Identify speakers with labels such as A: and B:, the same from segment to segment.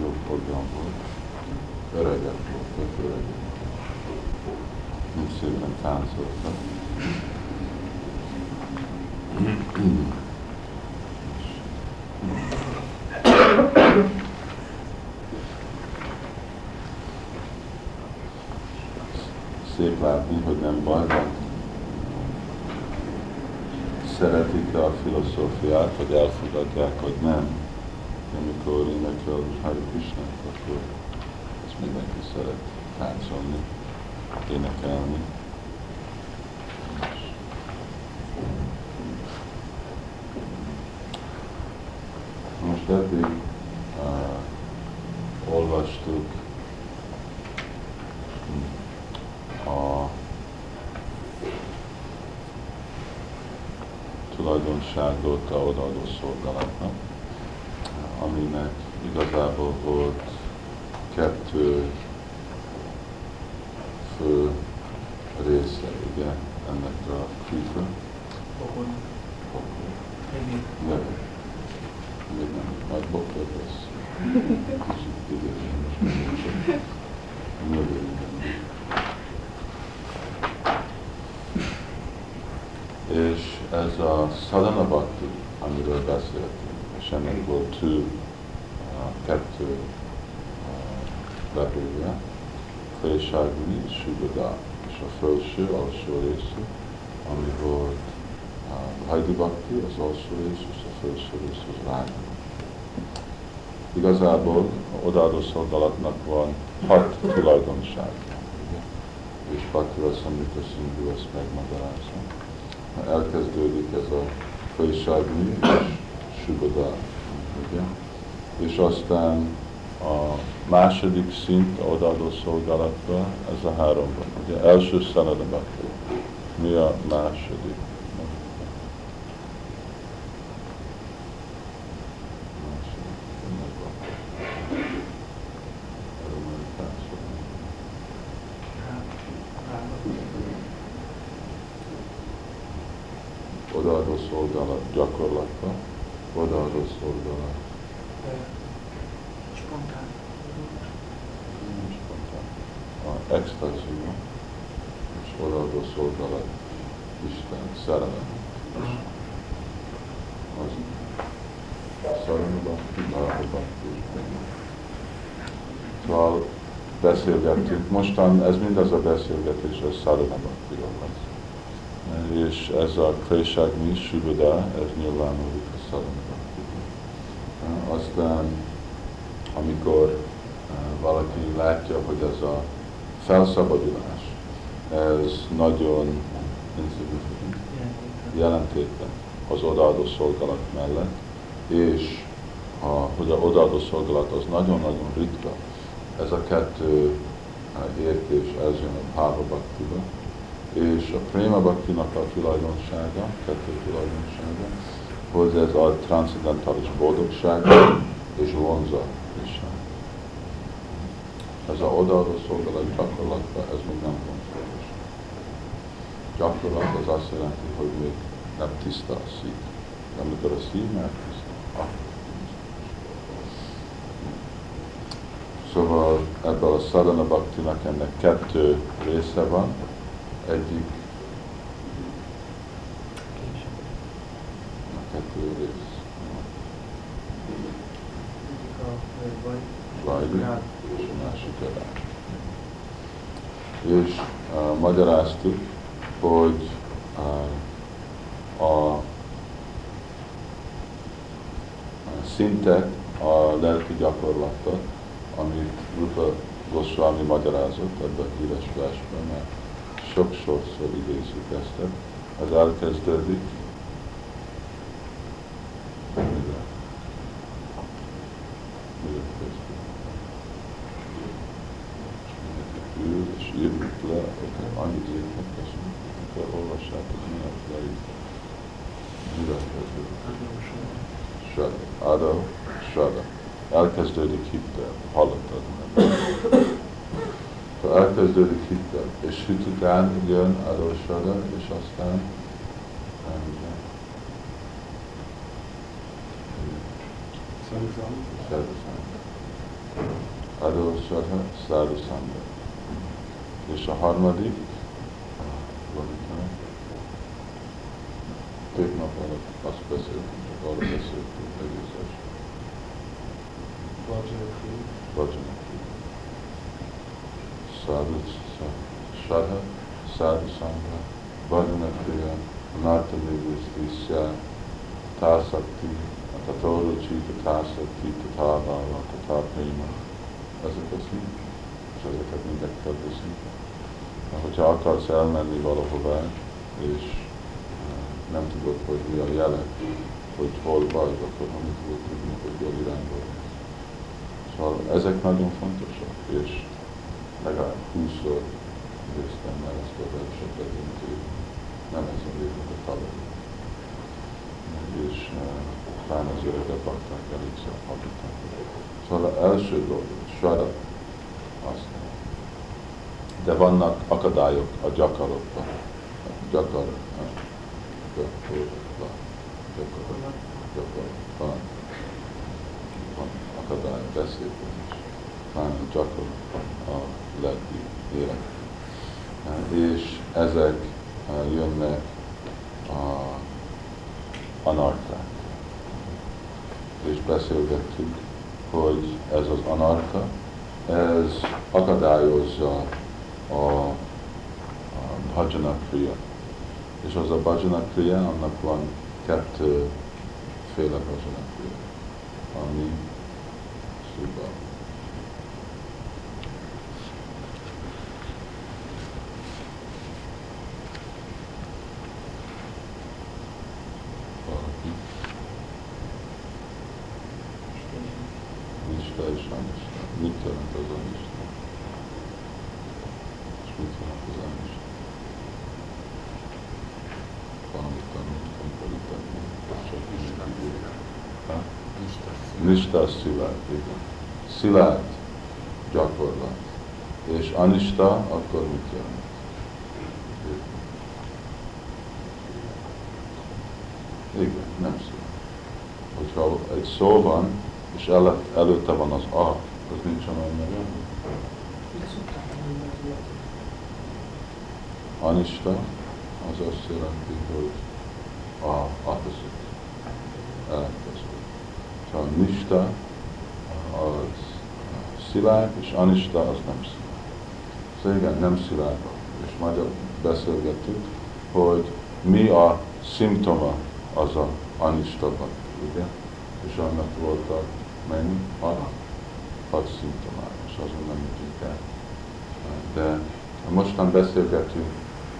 A: Jó program volt. Öregek voltak, öregek. Úgy szépen táncoltak. Szép látni, hogy nem baj van. Szeretik a filozófiát, hogy elfogadják, hogy nem. Amikor énekel Hari Krishna, akkor ezt mindenki szeret táncolni, énekelni. Most eddig uh, olvastuk a tulajdonságot a odaadó szolgálatnak, aminek igazából volt kettő fő része, ugye, ennek a.
B: Pokol. Ennyi.
A: Nem. Még nem, majd bokor lesz. Kicsit idegen. És ez a sadhana bhakti, amiről beszéltünk, és ennek volt two, uh, kettő uh, levélje, Félságuni, Sugada, és a felső, alsó része, ami volt Hajdi Bhakti, az alsó rész, és a felső rész az Rága. Igazából odaadó szolgálatnak van hat tulajdonság. És Bhakti Rasamrita Sindhu ezt megmagyarázza elkezdődik ez a Faiságni és Sugoda, ugye? És aztán a második szint odaadó szolgálatban, ez a három van. Ugye első szenedebakti. Mi a második? odaadó szolgálat gyakorlatban, odaadó szolgálat
B: Spontán.
A: nem spontán, a extazió, és odaadó szolgálat Isten szerelem. Az szerelem bakti, bhava bakti. Szóval beszélgettünk, mostan ez mindaz a beszélgetés, ez sadhana baktiról lesz. És ez a Krésagni Sugoda, ez nyilvánuljuk a sadhana baktiból. Aztán, amikor eh, valaki látja, hogy ez a felszabadulás, ez nagyon jelentékben az odaadó szolgálat mellett, és a, hogy a odaadó szolgálat az nagyon-nagyon ritka. Ez a kettő értés, ez jön a Bhava Bhaktiba, és a Prema Bhaktinak a tulajdonsága, kettő tulajdonsága, hogy ez a transzendentális boldogság és vonza Krishna. Ez a odaadó szolgálat gyakorlatban, ez még nem Krishna. Gyakorlat az azt jelenti, hogy még nem tiszta a szív. Amikor a szív már tiszta, akkor Ebből a Sadhana Bhaktinak ennek kettő része van. Egyik a kettő rész. Vajdi, és a másik rá. És uh, magyaráztuk, hogy uh, a szintek a lelki gyakorlatot, amit Rupa Goswami magyarázott ebben a híres versben, mert sok-sokszor idézzük ezt, az elkezdődik, mire? Mire kezdődik? Mindenki ül, és írjuk le, oké, annyit írtak, és amikor olvassátok, miért leírtak. Mire kezdődik? Sada. Ada, Sada. Elkezdődik hittel. Hallottad? Szóval elkezdődik hittel. És hit után jön Ada, Sada, és aztán nem igen. Sadhusanga. Adósarha Sadhusanga. És a harmadik, valamit Két nap alatt azt beszéltünk, csak arra beszéltünk egész este. Vajanakri. Sadhu, Shraddha, Sadhu Sangha, Vajanakriya, Anartha Nivristisya, Tasakti, Tatoruchi, Tatasakti, Tatavava, Tataprema. Ezeket szint, és ezeket mindig kell viszni. Hogyha akarsz elmenni valahová, és nem tudod, hogy mi a jele, hogy hol vagy, akkor nem tudod tudni, hogy jól irányba Szóval ezek nagyon fontosak, és legalább húszszor néztem már ezt a verset, mint nem ez a végül a talaj. És talán az öregek adták elégszer hallották. Szóval az első dolog, Sara, azt de vannak akadályok a gyakorlatban. Gyakor, gyakorlatban. Gyakorlatban. Gyakorlatban. Van akadály a beszédben is. Talán a gyakorlatban a lelki élet. És ezek jönnek a anarkák. És beszélgettük, hogy ez az anarka, ez akadályozza a, bhajana kriya. És az a bhajana kriya, annak van kettő féle bhajana kriya, ami szuba. Valaki. Nista és Anista. Mit jelent az Anista? És mit jelent az Anista? Valamit tanultam, politekni, csak így Ha? Nista szilárd, igen. Szilárd gyakorlat. És Anista akkor mit jelent? Igen, nem szilárd. Hogyha egy szó van, és el, előtte van az A, az nincs olyan neve. Anista, az azt jelenti, hogy a opposite, Szóval Nista az szilárd, és Anista az nem szilárd. Szóval igen, nem szilárd. És majd beszélgettük, hogy mi a szimptoma az a Anista ugye? És annak voltak mennyi? Hat, hat szimptomák, és azon nem jutunk el. De mostan beszélgetünk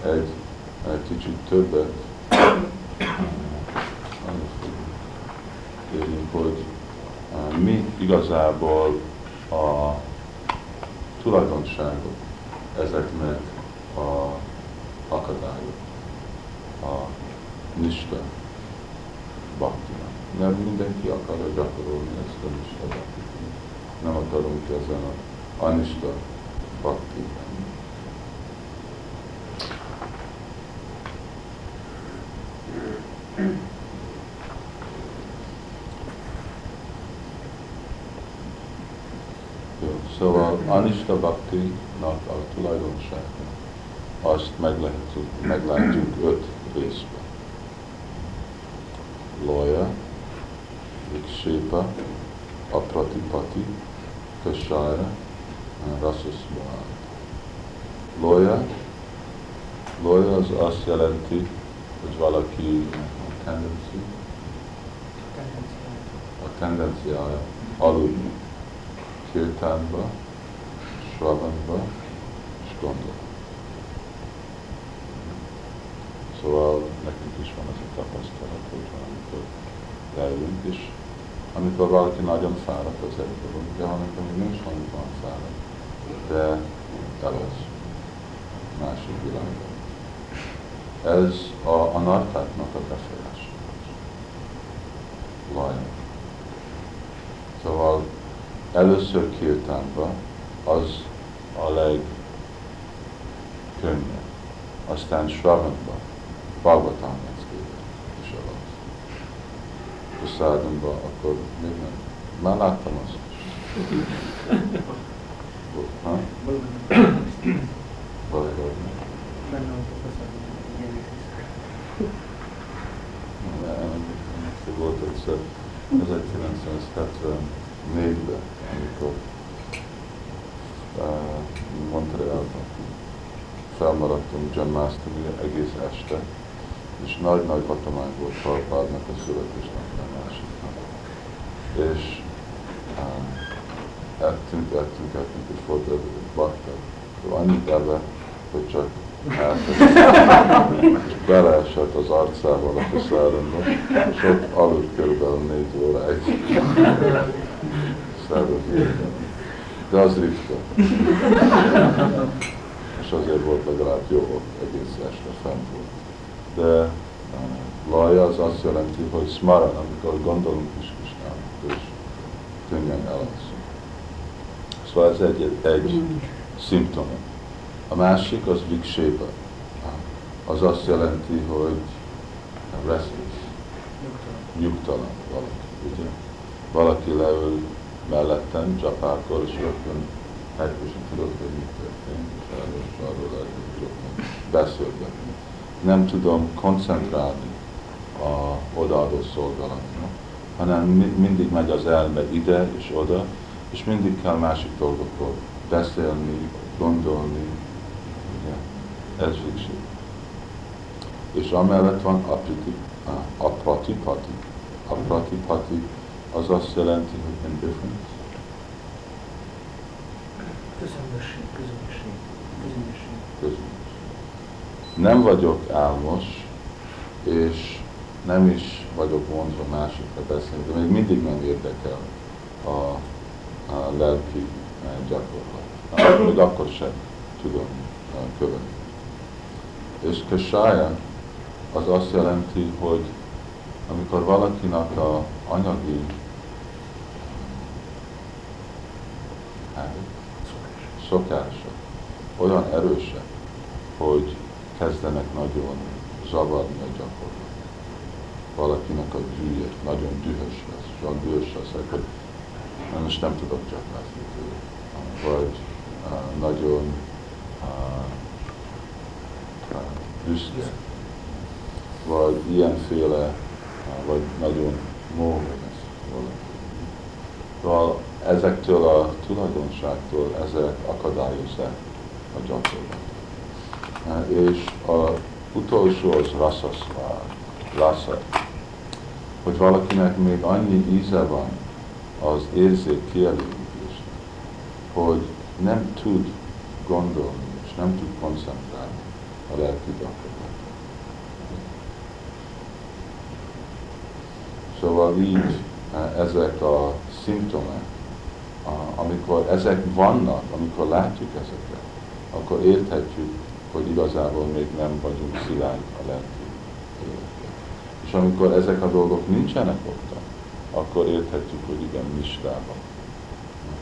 A: egy, egy kicsit többet, hogy mi igazából a tulajdonságok ezeknek a akadályok, a nista baktinak. Mert mindenki akar gyakorolni ezt a nista baktit. Nem akarunk ezen a anista bakti lenni. Jó, szóval Anista Bhakti-nak a tulajdonsága, azt meg lehet, meglátjuk öt részben. Loya, Vikshépa, Apratipati, Kasaya, Rasasmara. Loya, Loya az azt jelenti, hogy valaki a tendency, a tendenciája aludni kirtánba, sravanba és gondolat. Szóval nekünk is van ez a tapasztalat, hogy valamikor leülünk, és amikor valaki nagyon fáradt az előbb, de amikor még is van, van fáradt, de elaz másik világban. Ez a, a nartáknak a befolyása. Lajna. Szóval először kirtánba az a legkönnyebb. Aztán Sravanba, Bhagavatam lesz és alatt. Prasádamba akkor még nem Már láttam azt. Ha? Valahogy.
B: Benne a professzor, ilyen
A: Volt egyszer 1974-ben, amikor uh, Montrealban felmaradtunk John Mastery egész este, és nagy-nagy hatomány volt Prabhupádnak a születésnapja a másiknak. És uh, ettünk, ettünk, ettünk, és volt egy bakta. Annyit ebbe, hogy csak és beleesett az arcával a köszönömbe, és ott aludt körülbelül négy óráig. Szervező. De az ritka. És azért volt legalább jó, egész este fent volt. De uh, laja az azt jelenti, hogy smaran, amikor gondolunk is Kisnára, és könnyen elalszunk. Szóval ez egy, egy szimptoma. A másik az viksépa. Az azt jelenti, hogy restless, nyugtalan valaki, ugye? Valaki leül mellettem, csapákor, és rögtön hegyosan tudod, hogy mi történt, és arról lehet, hogy rögtön beszélgetni. Nem tudom koncentrálni a odaadó szolgálatra, hanem mindig megy az elme ide és oda, és mindig kell másik dolgokról beszélni, gondolni, ez vigség. És amellett van apratipati. Apratipati az azt jelenti, hogy indifference.
B: Közömbösség, közömbösség,
A: Nem vagyok álmos, és nem is vagyok mondva másikra beszélni, de még mindig nem érdekel a, a lelki eh, gyakorlat. Még akkor sem tudom eh, követni. És kasája az azt jelenti, hogy amikor valakinek a anyagi hát, szokása olyan erősek, hogy kezdenek nagyon zavarni a gyakorlat. Valakinek a dühje nagyon dühös lesz, és olyan dühös lesz, hogy most nem tudok gyakorlni Vagy nagyon uh, büszke, vagy ilyenféle, vagy nagyon móhelyes valaki. Szóval ezektől a tulajdonságtól ezek akadályozzák a gyakorlatot. És a utolsó az rasszaszvár, rassa, hogy valakinek még annyi íze van az érzék kielégítésnek, hogy nem tud gondolni, és nem tud koncentrálni a lelki gyakorlatot. Szóval így eh, ezek a szimptomák, amikor ezek vannak, amikor látjuk ezeket, akkor érthetjük, hogy igazából még nem vagyunk szilárd a lelki. És amikor ezek a dolgok nincsenek ott, akkor érthetjük, hogy igen, nistában.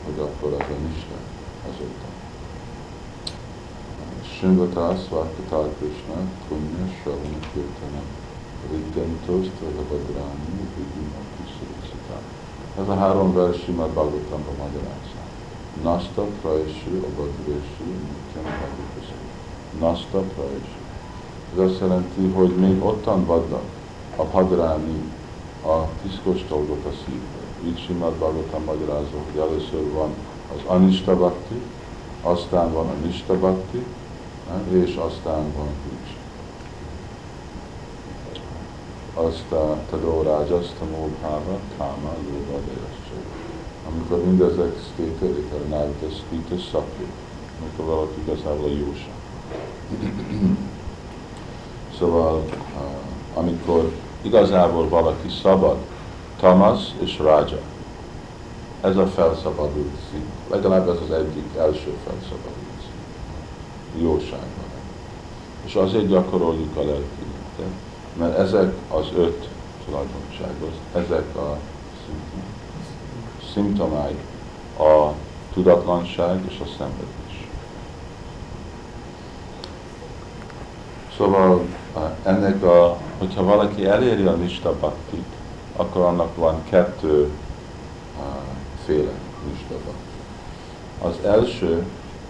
A: Hogy akkor az a nista az ott. Srimvata Svarkata Krishna Punya Shravana Kirtana Riddentos Tadabadráni Vidima Kisuricita. Ez a három vers Simad Bhagavatamban magyarázza. Nasta Prajesu Abadresu Nityam Bhagavatam. Nasta Prajesu. Ez azt jelenti, hogy még ottan vannak a padráni a tiszkos dolgok a szívbe. Így Simad Bhagavatam magyarázza, hogy először van az Anista Bhakti, aztán van a Nista Bhakti, és aztán van Krishna. Aztán Tadórágyasztamó Bháva, Káma, Lóba, Amikor mindezek sztételik a Nájta Spita Szakli, amikor valaki igazából a jóság. szóval, amikor igazából valaki szabad, Tamas és Raja. Ez a felszabadult szint. Legalább ez az egyik első felszabadult jóságban. És azért gyakoroljuk a lelki mert ezek az öt tulajdonságos, ezek a szimptomái a tudatlanság és a szenvedés. Szóval ennek a, hogyha valaki eléri a Nista Bhakti, akkor annak van kettő féle Nista Bhakti. Az első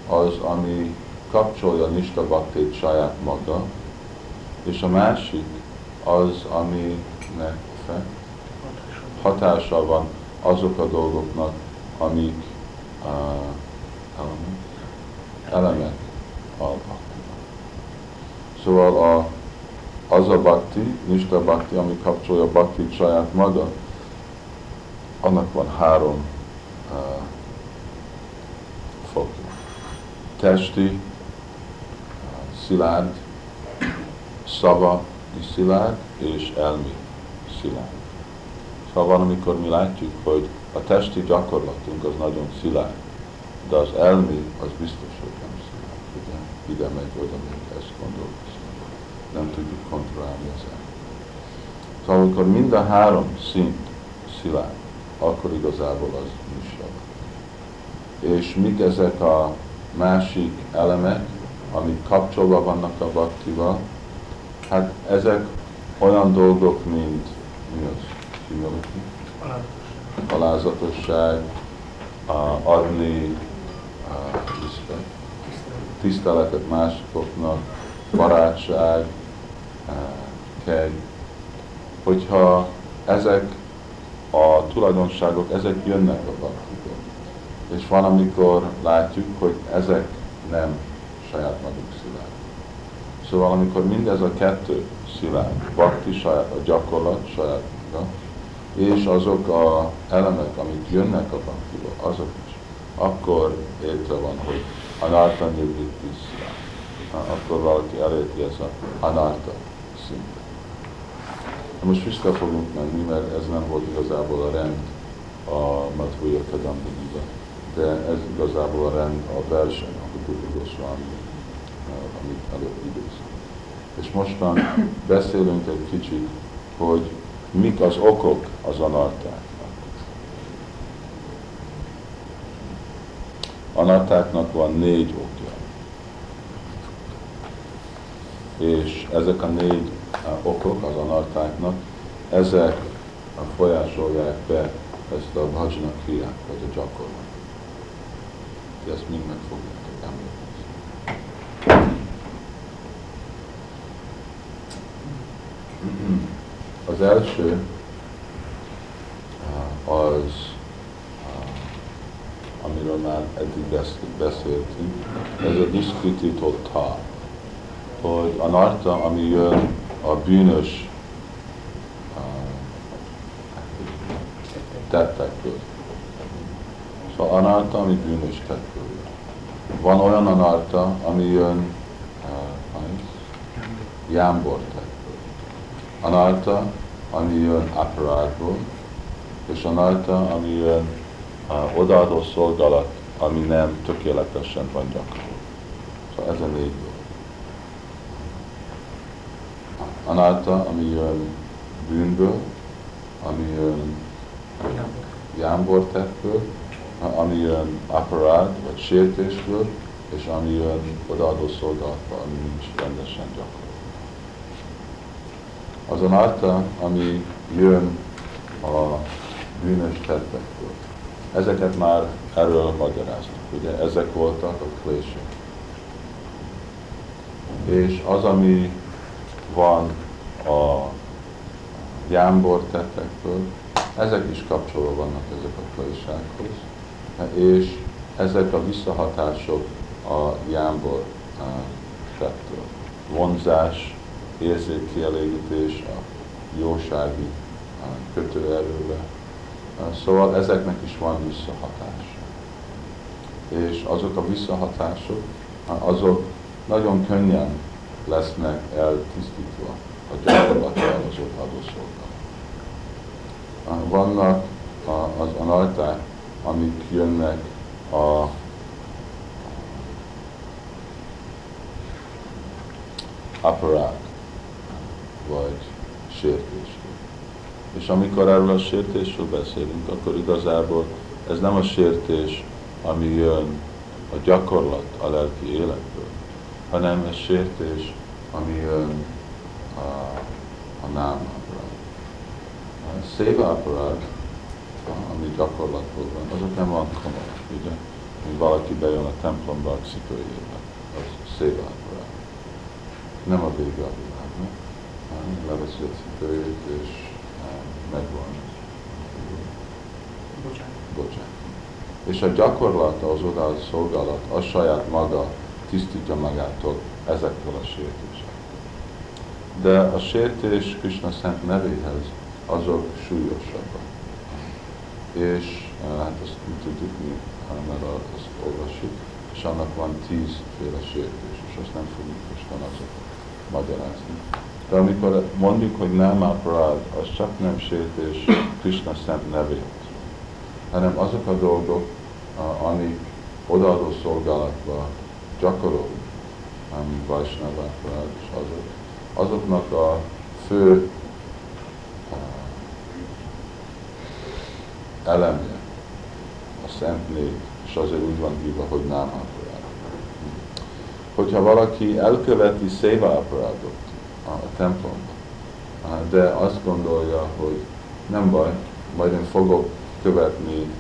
A: az, ami kapcsolja Nista Bhaktit saját maga, és a másik az, aminek fe, hatása van azok a dolgoknak, amik uh, elemek, elemek a bhaktiban. Szóval a, az a bhakti, nista bhakti, ami kapcsolja a bhakti saját maga, annak van három uh, fokja. Testi, uh, szilárd, szava szilárd, és elmi szilárd. Szóval van, amikor mi látjuk, hogy a testi gyakorlatunk az nagyon szilárd, de az elmi az biztos, hogy nem szilárd. Ugye? Ide megy, oda megy, ezt gondolkozunk. Nem tudjuk kontrollálni az elmi. Szóval amikor mind a három szint szilárd, akkor igazából az műsor. És mik ezek a másik elemek, amik kapcsolva vannak a baktival? Hát ezek olyan dolgok, mint mi az? Humility? Alázatosság, uh, adni uh, respect, tiszteletet másoknak, barátság, kegy. Hogyha ezek a tulajdonságok, ezek jönnek a baktitól. És van, amikor látjuk, hogy ezek nem saját maguk szilárd. Szóval amikor mindez a kettő szilárd, bakti saját, a gyakorlat saját maga, és azok a elemek, amik jönnek a baktiba, azok is, akkor érte van, hogy anarta nirvitti Akkor valaki elérti ez a anarta szintet. Most vissza fogunk menni, mert ez nem volt igazából a rend a Madhuya Kadambiniba, de ez igazából a rend a verseny, a Guru Goswami, amit előtt idézünk. És mostan beszélünk egy kicsit, hogy mik az okok az anartáknak. Anartáknak van négy okja. És ezek a négy okok az anartáknak, ezek folyásolják be ezt a bhajna kriát, vagy a gyakorlat. Ezt mind meg fogjátok említeni. Az első az, amiről már eddig beszéltünk, ez a diszkrititottá, hogy a narta, ami jön a bűnös tettekből. Szóval anarta, ami bűnös tettből jön. Van olyan anarta, ami jön uh. Anarta, ami jön aparátból, és anarta, ami jön uh, odaadó szolgálat, ami nem tökéletesen van gyakorló. Szóval ez a négy. Anarta, ami jön bűnből, ami jön jámbortettből, ami jön aparát, vagy sértésből, és ami jön odaadó szolgálatba, ami nincs rendesen gyakorló. Azon által, ami jön a bűnös tettekből. Ezeket már erről magyaráztuk, ugye ezek voltak a klések. És az, ami van a jámbor tettekből, ezek is kapcsolva vannak ezek a klaisághoz, és ezek a visszahatások a jámbor tettől. Vonzás, érzékkielégítés, a jósági kötőerőbe. Szóval ezeknek is van visszahatása. És azok a visszahatások, azok nagyon könnyen lesznek eltisztítva a gyakorlattal az ott adószolgálat. Vannak az analták, amik jönnek a aparát, vagy sértésről. És amikor erről a sértésről beszélünk, akkor igazából ez nem a sértés, ami jön a gyakorlat a lelki életből, hanem ez sértés, ami jön a, a nám aparát. A széva aparát, ami gyakorlatokban, azok nem van komolyak, ugye? Hogy valaki bejön a templomba a cipőjébe, az széválkorán. Nem a vége a leveszi a cipőjét, és eh, megvan.
B: Bocsánat.
A: Bocsánat. És a gyakorlata, az odaadó szolgálat, az saját maga tisztítja magától ezektől a sértésekkel. De a sértés Krishna szent nevéhez azok súlyosabbak. És eh, hát azt nem tudjuk mi, eh, mert a- azt olvassuk, és annak van tízféle sértés, és azt nem fogjuk mostan azokat magyarázni. De amikor mondjuk, hogy nem aparád, az csak nem sértés Krishna szent nevéhez, hanem azok a dolgok, amik odaadó szolgálatba gyakorolunk, ami Vajsnavaparád és azok, azoknak a fő elemje a szent név, és azért úgy van hívva, hogy nem aparád. Hogyha valaki elköveti széva aparádot a, a de azt gondolja, hogy nem baj, majd én fogok követni,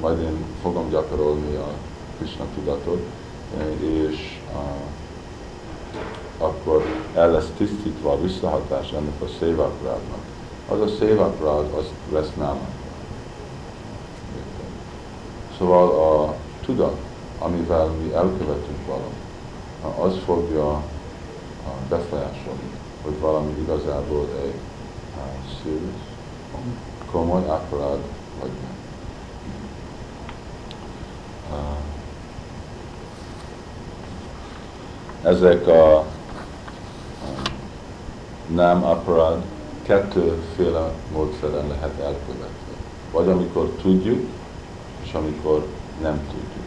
A: majd én fogom gyakorolni a Krishna tudatot, és akkor el lesz tisztítva a visszahatás ennek a szévaprádnak. Az a szévaprád, az lesz nálam. Szóval a tudat, amivel mi elkövetünk valamit, az fogja befolyásolni, hogy valami igazából egy serious, komoly aparád, vagy nem. Uh, ezek a nem aparád kettőféle módszeren lehet elkövetni. Vagy amikor tudjuk, és amikor nem tudjuk.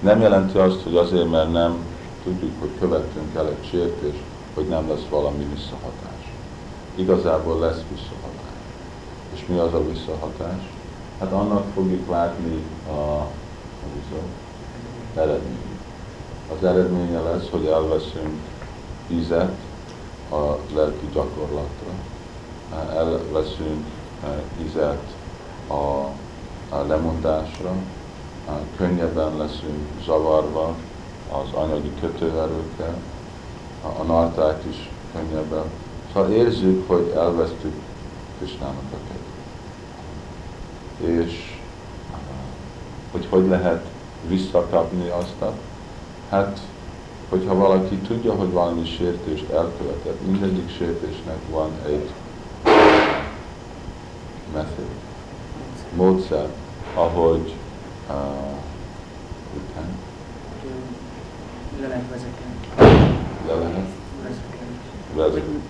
A: Nem jelenti azt, hogy azért, mert nem tudjuk, hogy követünk el egy sértést, hogy nem lesz valami visszahatás. Igazából lesz visszahatás. És mi az a visszahatás? Hát annak fogjuk látni a, a eredményt. Az eredménye lesz, hogy elveszünk ízet a lelki gyakorlatra, elveszünk ízet a, a lemondásra, könnyebben leszünk zavarva az anyagi kötőerőkkel, a, a narták is könnyebben. Szóval érzük, hogy elvesztük Krisnának a kedvét. És hogy hogy lehet visszakapni azt, hát hogyha valaki tudja, hogy valami sértést elkövetett, mindegyik sértésnek van egy method, módszer, ahogy uh, után
B: Le lehet vezetni.
A: le lehet
B: Vezetni.
A: vezetni.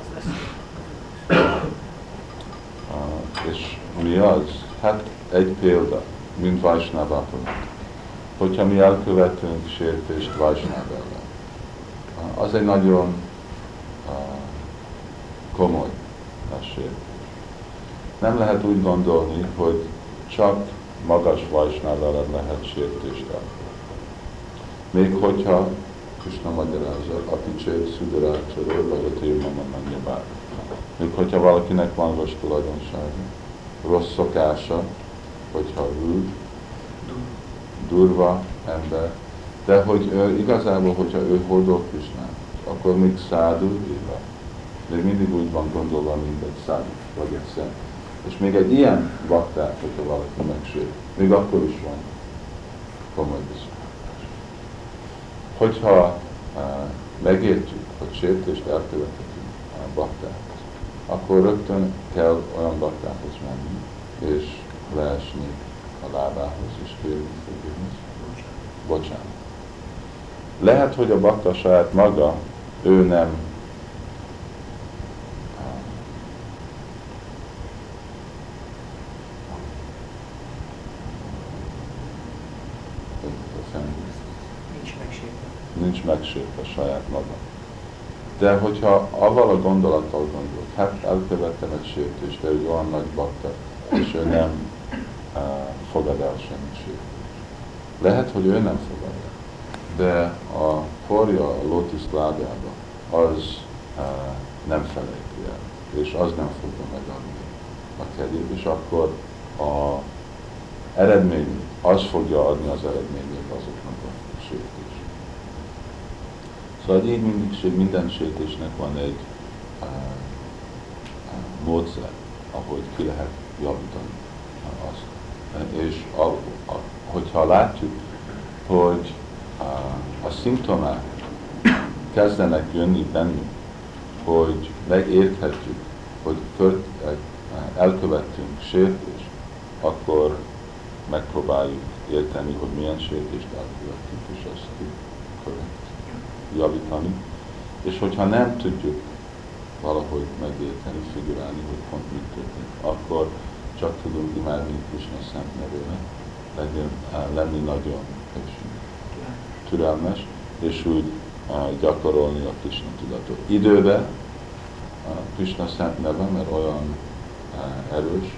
B: Az lesz.
A: Uh, és mi az? Hát egy példa, mint Vajsnavapon. Hogyha mi elkövetünk sértést Vajsnav ellen, uh, az egy nagyon uh, komoly sértés. Nem lehet úgy gondolni, hogy csak magas Vajsnav ellen lehet sértést elkövetni. Még hogyha Krishna magyarázza, aki csét szudarácsorol, vagy a témama menje bár. Még hogyha valakinek van rossz tulajdonsága, rossz szokása, hogyha rude, durva ember, de hogy ő, igazából, hogyha ő hordó Krishnát, akkor még szádu éve. Még mindig úgy van gondolva, mint egy szádu, vagy egy szent. És még egy ilyen baktát, hogyha valaki megsért, még akkor is van komoly viszonylatás. Hogyha uh, megértjük, hogy sértést elkövethetünk a baktához, akkor rögtön kell olyan baktához menni, és leesni a lábához, és kérni forgiveness. Bocsánat. Lehet, hogy a bakta saját maga, ő nem
B: Nincs megsértve.
A: Nincs megsértve saját maga. De hogyha avval a gondolattal gondolt, hát elkövettem egy sértést, de ő olyan nagy bakta, és ő nem uh, fogad el semmi sértést. Lehet, hogy ő nem fogad el, de a forja a lótusz lábjába, az uh, nem felejti el, és az nem fogja megadni a kegyéb, és akkor a eredmény, az fogja adni az eredményét azoknak a sértés. Szóval így mindig, minden sértésnek van egy uh, uh, módszer, ahogy ki lehet javítani azt. És a, a, hogyha látjuk, hogy a, a szimptomák kezdenek jönni bennünk, hogy megérthetjük, hogy kört, elkövettünk sértést, akkor megpróbáljuk érteni, hogy milyen sértést elkövettünk, és ezt korrekt javítani. És hogyha nem tudjuk valahogy megérteni, figurálni, hogy pont mit történik, akkor csak tudunk imádni Krishna szent nevének, lenni nagyon türelmes, és úgy gyakorolni a Krishna tudatot. Időben a Krishna szent neve, mert olyan erős,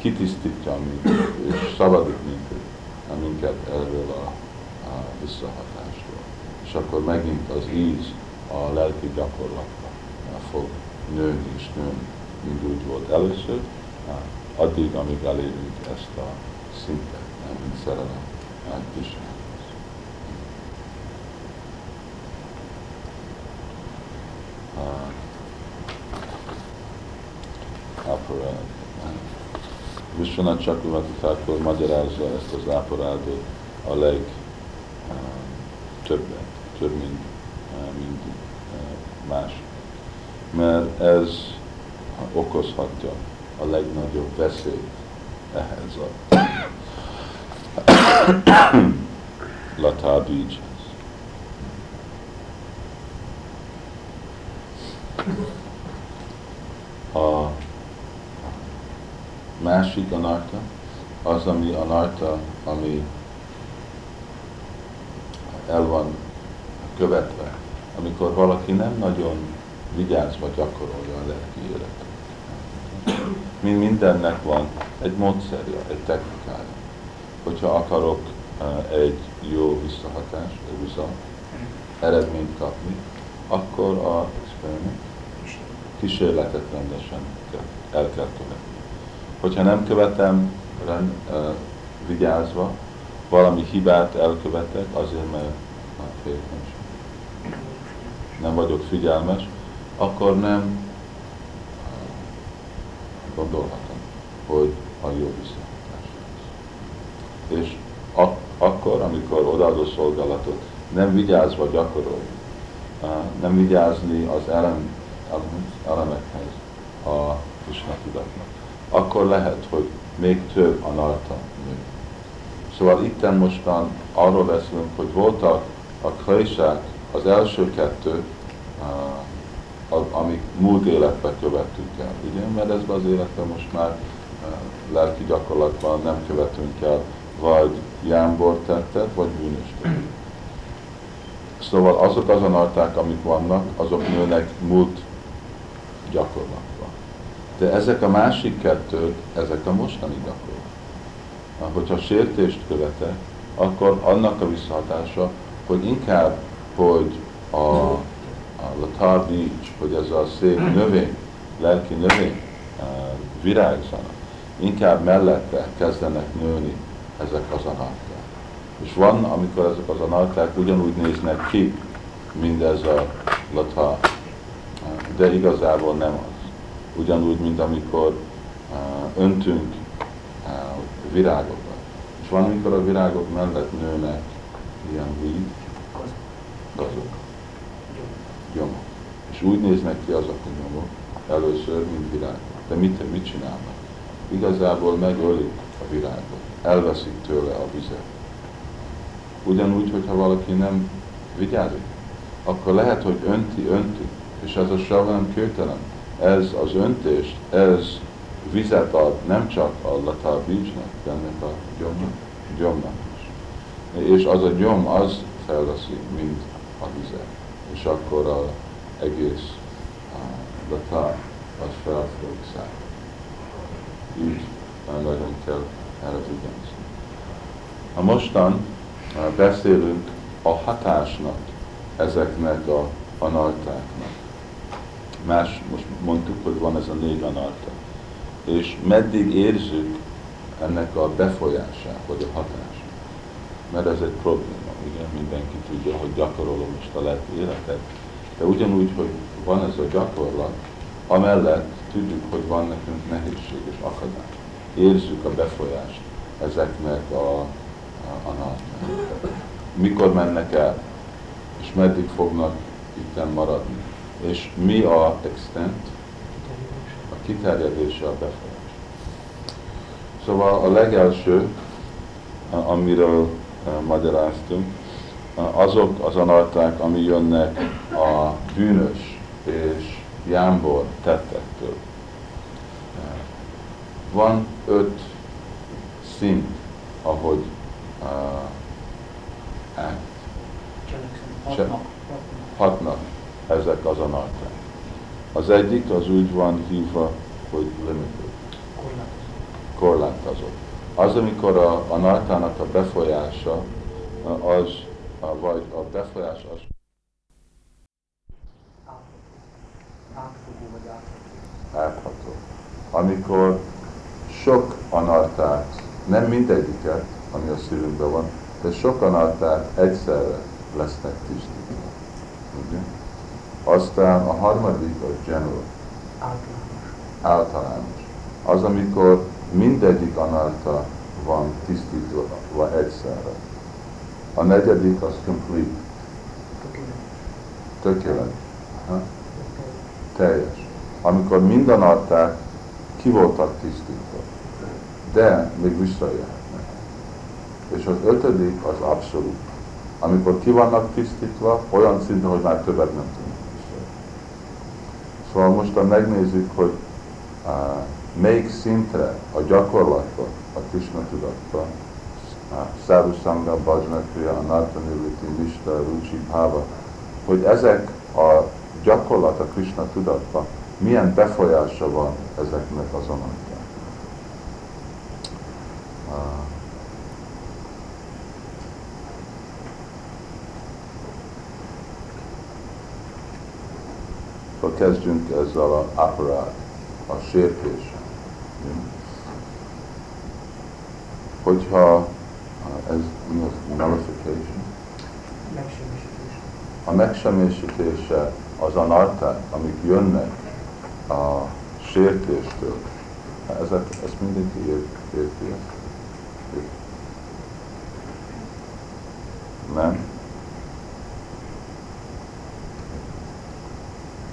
A: kitisztítja minket, és szabadít minket, minket erről a, a visszahatástól. És akkor megint az íz a lelki gyakorlatban. Fog nőni és nőni, mint úgy volt először, addig, amíg elérünk ezt a szintet, nem mint szerelem Istenhez. Vishwanath Chakravarti Thakur magyarázza ezt az áparádot a leg több, mint, mint uh, más. Mert ez okozhatja a legnagyobb veszélyt ehhez a Lata Beachhez. A másik anarta, az, ami anarta, ami el van követve, amikor valaki nem nagyon vigyázva gyakorolja a lelki életet. Mind mindennek van egy módszerje, egy technikája. Hogyha akarok uh, egy jó visszahatás, egy vissza eredményt kapni, akkor a experiment kísérletet rendesen el kell követni. Hogyha nem követem rend, uh, vigyázva, valami hibát elkövetek, azért mert hát, nem vagyok figyelmes, akkor nem gondolhatom, hogy a jó visszahatás És ak- akkor, amikor odaadó szolgálatot nem vigyázva gyakorol, nem vigyázni az elem, elemekhez a Krishna tudatnak, akkor lehet, hogy még több anarta nő. Szóval itten mostan arról beszélünk, hogy voltak a klésák, az első kettő, amik múlt életben követtünk el. Ugye? Mert ezben az életben most már lelki gyakorlatban nem követünk el, vagy jámbor tettet, vagy bűnös Szóval azok az anarták, amik vannak, azok nőnek múlt gyakorlatban. De ezek a másik kettők, ezek a mostani gyakorlat. Hogyha sértést követek, akkor annak a visszahatása, hogy inkább, hogy a a latardics, hogy ez a szép növény, lelki növény virágzanak, inkább mellette kezdenek nőni ezek az anarták. És van, amikor ezek az anarták ugyanúgy néznek ki, mint ez a latá, de igazából nem az. Ugyanúgy, mint amikor öntünk virágokat. És van, amikor a virágok mellett nőnek ilyen víz, gazok gyomok. És úgy néznek ki azok a nyomok először, mint virágok. De mit, mit csinálnak? Igazából megölik a virágot, elveszik tőle a vizet. Ugyanúgy, hogyha valaki nem vigyázik, akkor lehet, hogy önti, önti, és ez a savam kőtelen. Ez az öntést, ez vizet ad nem csak a latá bícsnak, de ennek a gyomnak, gyomnak is. És az a gyom, az felveszi, mint a vizet és akkor az egész latá az fel fog szállni. Így nagyon kell erre figyelni. A mostan beszélünk a hatásnak ezeknek a anartáknak. Más, most mondtuk, hogy van ez a négy anarta. és meddig érzük ennek a befolyását, vagy a hatását. Mert ez egy probléma, ugye? Mindenki tudja, hogy gyakorolom most a lett életet, de ugyanúgy, hogy van ez a gyakorlat, amellett tudjuk, hogy van nekünk nehézség és akadály. Érzük a befolyást ezeknek a, a, a Mikor mennek el, és meddig fognak itten maradni. És mi a extent, a kiterjedése a befolyás. Szóval a legelső, amiről magyaráztunk, azok az anarták, ami jönnek a bűnös és jámbor tettektől. Van öt szint, ahogy uh, act.
B: Hatnak.
A: hatnak ezek az anarták. Az egyik az úgy van hívva, hogy limited, korlátozott. Az, amikor a, a nartának a befolyása, az, a, vagy a befolyás az átható. Amikor sok anartát, nem mindegyiket, ami a szívünkben van, de sok anartát egyszerre lesznek tisztítva. Ugye? Aztán a harmadik a general,
B: Általános.
A: általános. Az, amikor mindegyik anarta van tisztítva egyszerre. A negyedik az complete,
B: Tökéletes.
A: teljes. Amikor mind anarták ki voltak tisztítva, de még visszajöhetnek. És az ötödik az abszolút. Amikor ki vannak tisztítva, olyan szinten, hogy már többet nem tudnak. Szóval most megnézzük, hogy uh, melyik szintre a gyakorlatban, a Krishna tudatban, uh, Sadhu Sangha, Bhajana Kriya, Anartha Nivritti, Nishta, Ruchi, Bhava, hogy ezek a gyakorlat a Krishna tudatban milyen befolyása van ezeknek az anartáknak. Uh, Akkor kezdjünk ezzel a aparát, a sértéssel. Hogyha ez mi az nullification, a megsemmisítése az anarták, amik jönnek a sértéstől, ezek, ezt mindenki ért, érti ezt? Nem?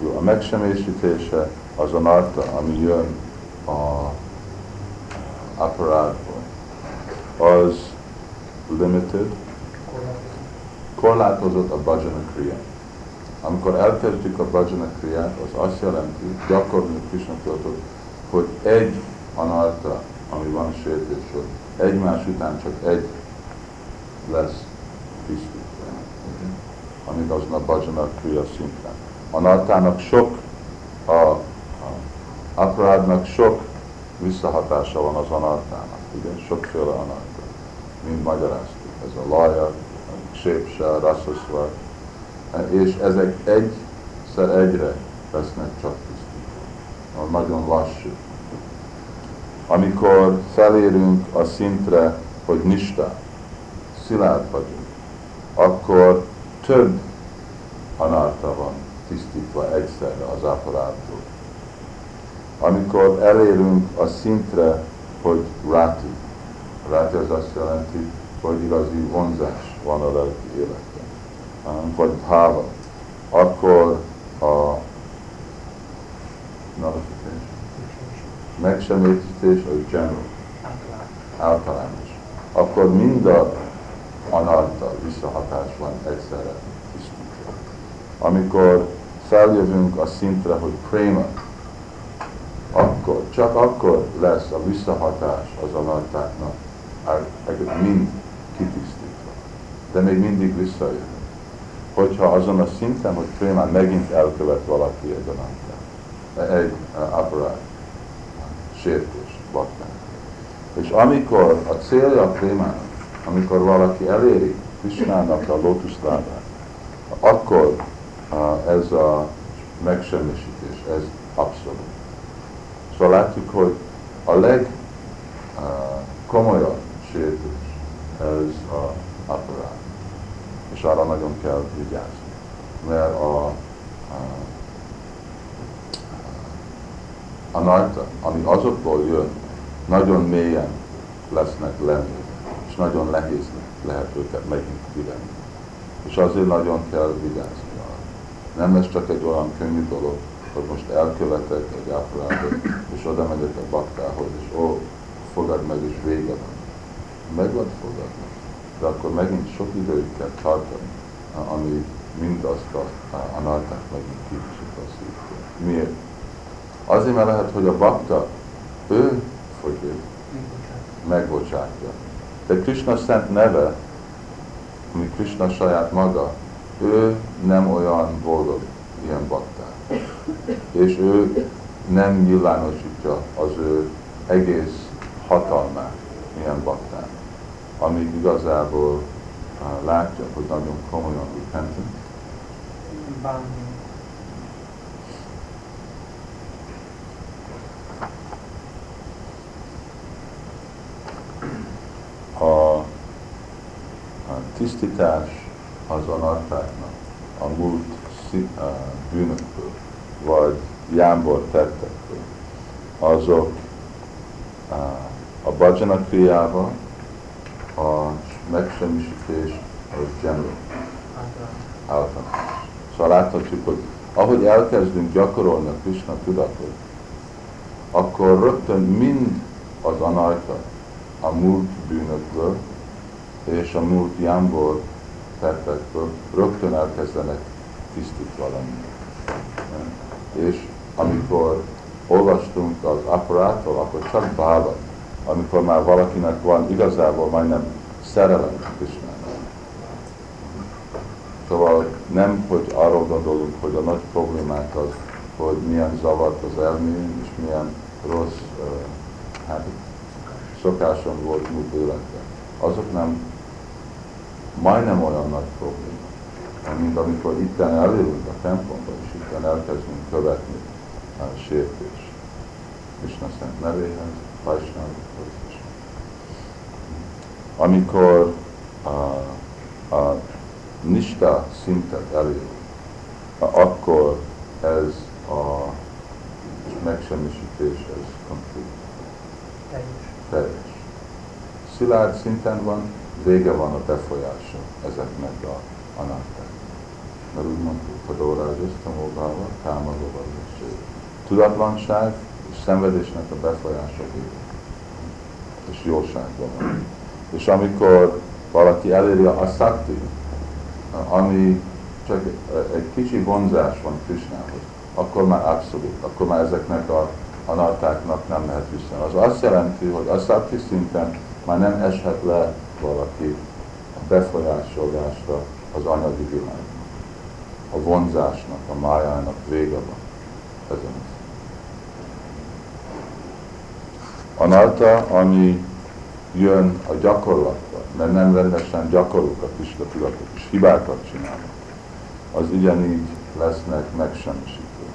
A: Jó, a megsemmisítése az anarta, ami jön a apparátból, az limited, Korlátozott. a bhajana kriya. Amikor elkezdjük a bhajana kriyát, az azt jelenti, gyakorlni Krishna tudatot, hogy egy anarta, ami van sértésről, egymás után csak egy lesz tisztítva. Amíg azon a bhajana kriya szinten. Anartának sok, a, a aparádnak sok visszahatása van az anartának, ugye? Sokféle anarta. Mint magyaráztuk, ez a laja, Sépsa, Rasszaszva, és ezek egyszer egyre lesznek csak tisztítva. Nagyon lassú. Amikor felérünk a szintre, hogy nista, szilárd vagyunk, akkor több anarta van tisztítva egyszerre az aparától. Amikor elérünk a szintre, hogy ráti, ráti az azt jelenti, hogy igazi vonzás van a lelki életben, vagy bháva, akkor a nullification, megsemmisítés az general,
B: Általános.
A: Akkor mind a anarta visszahatás van egyszerre. Tisztítva. Amikor feljövünk a szintre, hogy prema, akkor, csak akkor lesz a visszahatás az anartáknak, ezek mind kitisztítva. De még mindig visszajön. Hogyha azon a szinten, hogy prémán megint elkövet valaki egy anartát, egy aparát, sértés, baktán. És amikor a célja a prémának, amikor valaki eléri Krisnának a lótuszlábát, akkor uh, ez a megsemmisítés, ez abszolút. Szóval látjuk, hogy a leg uh, komolyabb sértés ez a apparát. És arra nagyon kell vigyázni. Mert a, a, a narta, ami azokból jön, nagyon mélyen lesznek lenni, és nagyon nehéz lehet őket megint kivenni. És azért nagyon kell vigyázni arra. Nem ez csak egy olyan könnyű dolog, hogy most elkövetek egy áprátot, és oda megyek a baktához, és ó, fogad meg, és vége van. Meg van fogadva. De akkor megint sok időt kell tartani, ami mindazt a, a nartát megint szívtől. Miért? Azért, mert lehet, hogy a bakta, ő fogyik, megbocsátja. De Krishna szent neve, ami Krishna saját maga, ő nem olyan boldog ilyen baktár. És ő nem nyilvánosítja az ő egész hatalmát ilyen baktár. Amíg igazából látja, hogy nagyon komolyan repentant, a, a tisztítás az anartáknak a múlt bűnökből, vagy jámbor tettekből, azok a, a bhajana kriába, a megsemmisítés az general,
B: Általán.
A: általános. Szóval láthatjuk, hogy ahogy elkezdünk gyakorolni a Krishna tudatot, akkor rögtön mind az anarta, a múlt bűnökből és a múlt jámbor tettekből rögtön elkezdenek tisztítva lenni. És amikor olvastunk az apparától, akkor csak báva, amikor már valakinek van igazából majdnem szerelem Krishnának. Szóval nem, hogy arról gondolunk, hogy a nagy problémák az, hogy milyen zavart az elmén, és milyen rossz uh, habit, szokásom volt múlt életben. Azok nem majdnem olyan nagy probléma, mint amikor itten elérünk a templomba, és itten elkezdünk követni a sértést. Krishna szent nevéhez, Vajsnávokhoz is. Amikor a, a nista szintet elérünk, akkor ez a megsemmisítés, ez complete
B: Teljes.
A: teljes. Szilárd szinten van, vége van a befolyása ezeknek a anátták. Mert úgy mondtuk, hogy órázsas, tamóbáva, támadóval és Tudatlanság és szenvedésnek a befolyása. És jóságban van. És amikor valaki eléri a szakti, ami csak egy kicsi vonzás van Krisnához, akkor már abszolút, akkor már ezeknek a anartáknak nem mehet vissza. Az azt jelenti, hogy a szakti szinten már nem eshet le valaki a befolyásolásra az anyagi világban. A vonzásnak, a májának vége van ezen. Anarta, ami jön a gyakorlatba, mert nem rendesen gyakorlunk a Krishna tudatot, és hibákat csinálnak, az ugyanígy lesznek megsemmisítve.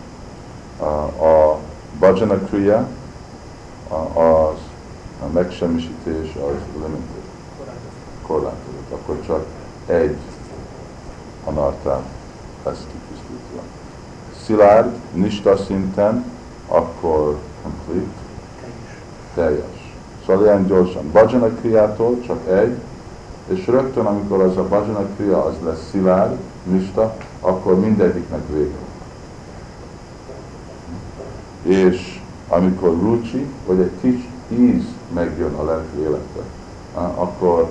A: A, a bhajana kriya, az a megsemmisítés az limited, korlátozott. Akkor csak egy anartán lesz kitisztítva. Szilárd, nista szinten, akkor complete,
B: Teljes.
A: Szóval ilyen gyorsan. Bhajana kriától csak egy, és rögtön, amikor az a bhajana kriya az lesz szilárd, nista, akkor mindegyiknek vége. És amikor rucsi, vagy egy kis íz megjön a lelki életbe, akkor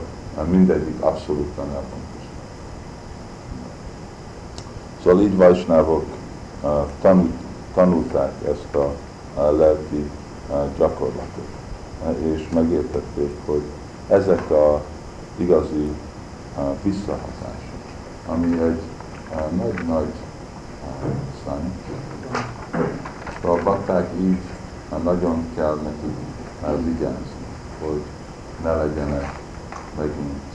A: mindegyik abszolútan el van. Szóval így Vajsnávok á, tanult, tanulták ezt a, a lelki á, gyakorlatot, és megértették, hogy ezek a igazi visszahatások, ami egy nagy-nagy szám. A bakták így nagyon kell nekik vigyázni, hogy ne legyenek megint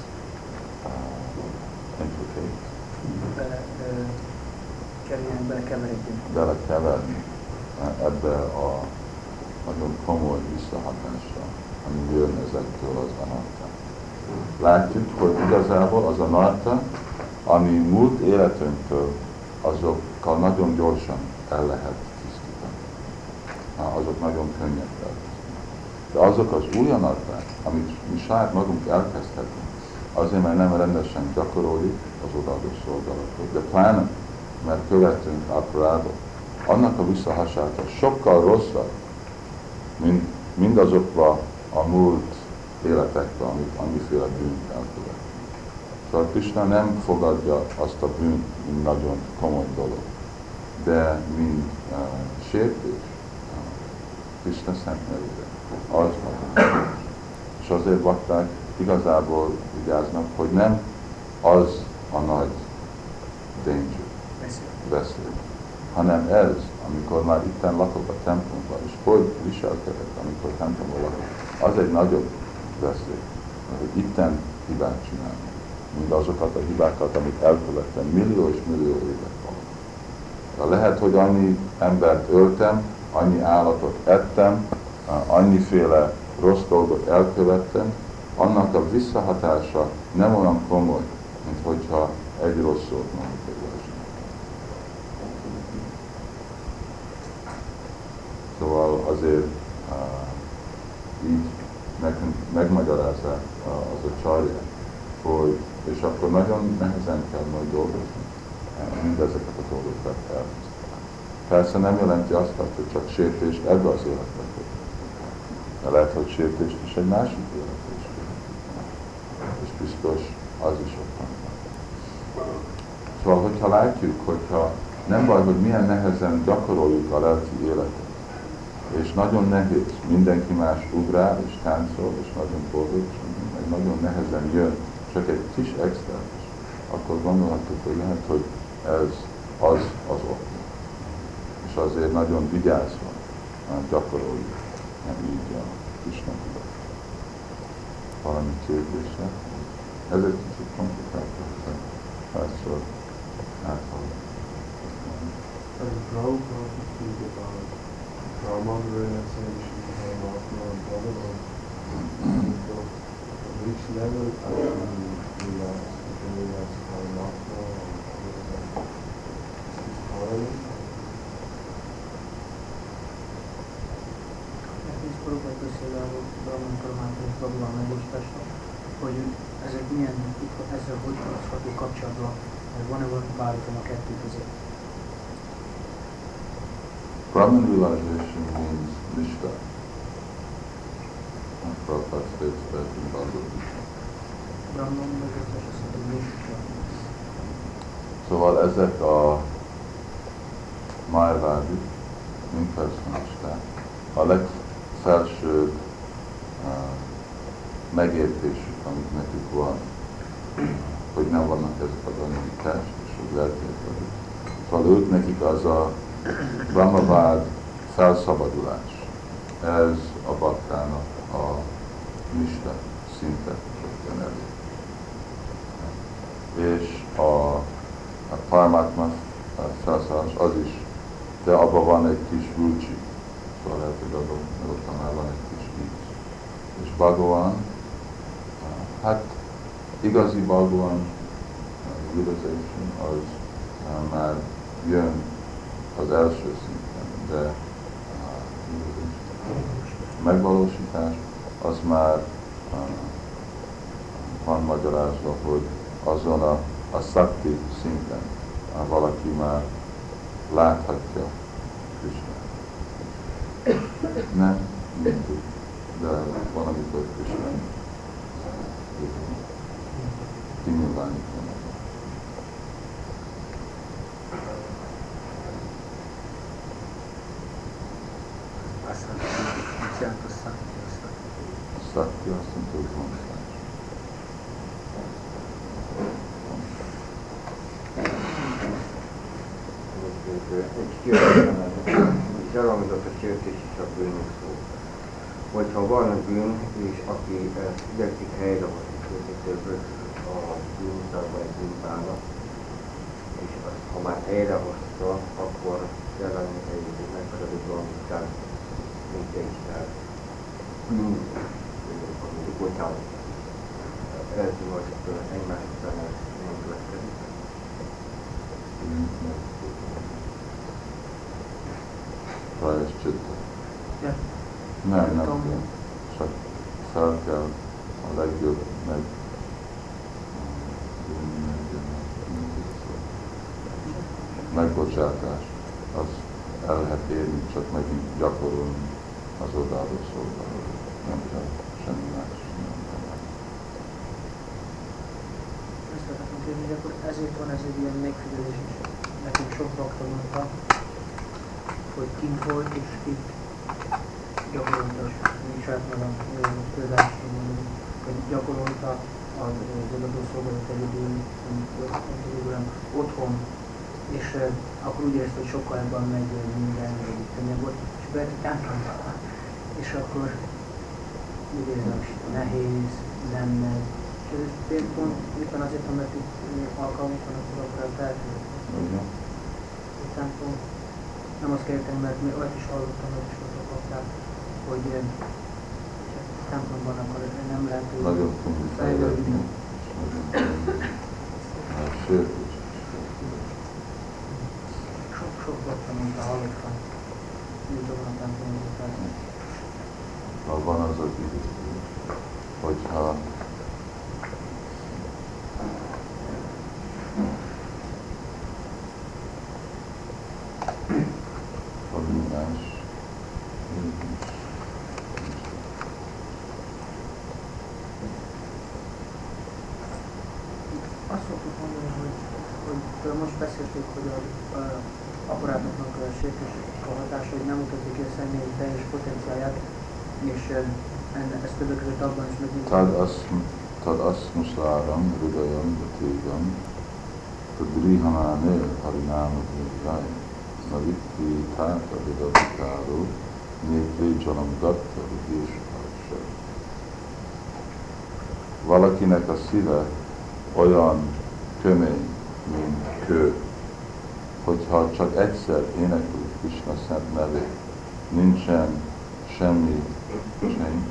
B: kerüljenek, belekeveredjünk.
A: belekeverni ebbe a nagyon komoly visszahatása, ami jön ezektől az anatta. Látjuk, hogy igazából az anatta, ami múlt életünktől, azokkal nagyon gyorsan el lehet tisztítani. Azok nagyon könnyek De azok az új anatták, amit mi saját magunk elkezdhetünk, azért, mert nem rendesen gyakoroljuk az odaadó szolgálatot, de pláne, mert követünk apparádot, annak a visszahasáta sokkal rosszabb, mint mindazokba a múlt életekbe, amit amiféle bűnt elkövet. Szóval Krishna nem fogadja azt a bűnt, mint nagyon komoly dolog, de mint uh, sértés, uh, Krishna szent az nagyon És azért bakták igazából vigyáznak, hogy nem az a nagy danger, veszély, hanem ez, amikor már itten lakok a templomban, és hogy viselkedek, amikor templomban lakok, az egy nagyobb veszély, hogy itten hibát csinálni, mint azokat a hibákat, amit elkövettem millió és millió évek alatt. Lehet, hogy annyi embert öltem, annyi állatot ettem, annyiféle rossz dolgot elkövettem, annak a visszahatása nem olyan komoly, mint hogyha egy rossz szót mondok egy Szóval azért uh, így nekünk megmagyarázzák uh, az a csarja, hogy és akkor nagyon nehezen kell majd dolgozni uh, mindezeket a dolgokat eltisztálni. Persze nem jelenti azt, hogy csak sértést ebbe az életbe de lehet, hogy sértést is egy másik életbe is És biztos az is ott van. Szóval, hogyha látjuk, hogyha nem baj, hogy milyen nehezen gyakoroljuk a lelki életet, és nagyon nehéz, mindenki más ugrál és táncol, és nagyon boldog, és meg nagyon nehezen jön, csak egy kis extra, akkor gondolhatjuk, hogy lehet, hogy ez az az ok. És azért nagyon vigyázva gyakoroljuk így a Kisnak valami kérdése. Ez egy kicsit komplikált, párszor áthallom.
C: Prabhupada Brahman realization and Atma and Bhagavan. So, which level actually realize, can realize Paramatma or Bhagavan? Parallel?
B: Brahman megosztásra, hogy ezek milyen, ezzel hogy kapcsolatban, van-e valami a kettő között?
A: Brahman realization means Nishta. Prabhupada states that in Bhagavad Gita. Szóval ezek a májvádi, impersonisták, a legfelsőbb uh, megértésük, amit nekük van, hogy nem vannak ezek az anyagi test, és lelkét vagyunk. Szóval ők nekik az a Brahmavád felszabadulás. Ez a baktának a mista szinte jön elő. És a, a Paramatma felszállás az is, de abban van egy kis rucsi, szóval lehet, hogy abban ott már van egy kis víz. És Bhagavan, hát igazi Bhagavan realization az már jön az első szinten, de a megvalósítás az már van magyarázva, hogy azon a, a szakti szinten valaki már láthatja Krishnát. Nem mindig, de van, amikor Krishna kinyilvánítja. Szakti azt mondta, hogy vonzás.
D: Egy kérdésem, és elhangzott a sértés is a bűnök szó. Hogyha van a bűn, és aki igyekszik helyrehozni többet a bűnszak vagy bűnbának, és azt, ha már helyrehozta, akkor jelenleg egy megfelelő valamit nincs, tehát nincs, mondjuk, hogyha ez most egymás után ez nem következik.
A: Prajascsitta.
B: Ja.
A: Nem, nem
B: Tudom.
A: kell. Csak fel kell a legjobb meg megbocsátás, el lehet érni, csak megint gyakorolni az odaadó szolgálatot. Nem kell semmi más.
B: Ezt akartam kérdezni, hogy akkor ezért van ez egy ilyen megfigyelés is. Nekünk sok bakta mondta, hogy kint volt és itt gyakorolta, mi saját magam például mondom, hogy gyakorolta az odaadó szolgálat egyedül, hanem otthon, és akkor úgy érezte, hogy sokkal ebben megy minden, könnyebb volt, és a templomba, és akkor úgy érzem, hogy nehéz, nem megy. És ez például pont éppen azért, mert itt alkalmunk van, akkor akkor el feltűnt.
A: Ugye?
B: A templom. Nem azt kértem, mert mi olyat is hallottam, hogy is kapták, hogy a templomban akkor nem lehet
A: fejlődni. nagyon Sőt, is.
B: Sok, sok bakta mondta, hallottam. Jutott a templomban, tehát
A: ha van az az idő, hogyha valami más,
B: Azt szoktuk mondani, hogy, hogy például most beszéltük, hogy az a, a sértés a hatása, hogy nem mutatja ki a személy teljes potenciálját, és ez többek között abban is megint...
A: tad asm, tad asmusaram hridayam vatigam tad grihamane harinama dhirjai navitti tata vidadikaru nétri janam gatta vidésvársa. Valakinek a szíve olyan kömény, mint kő, hogyha csak egyszer énekli Krishna szent nevét, nincsen semmi change,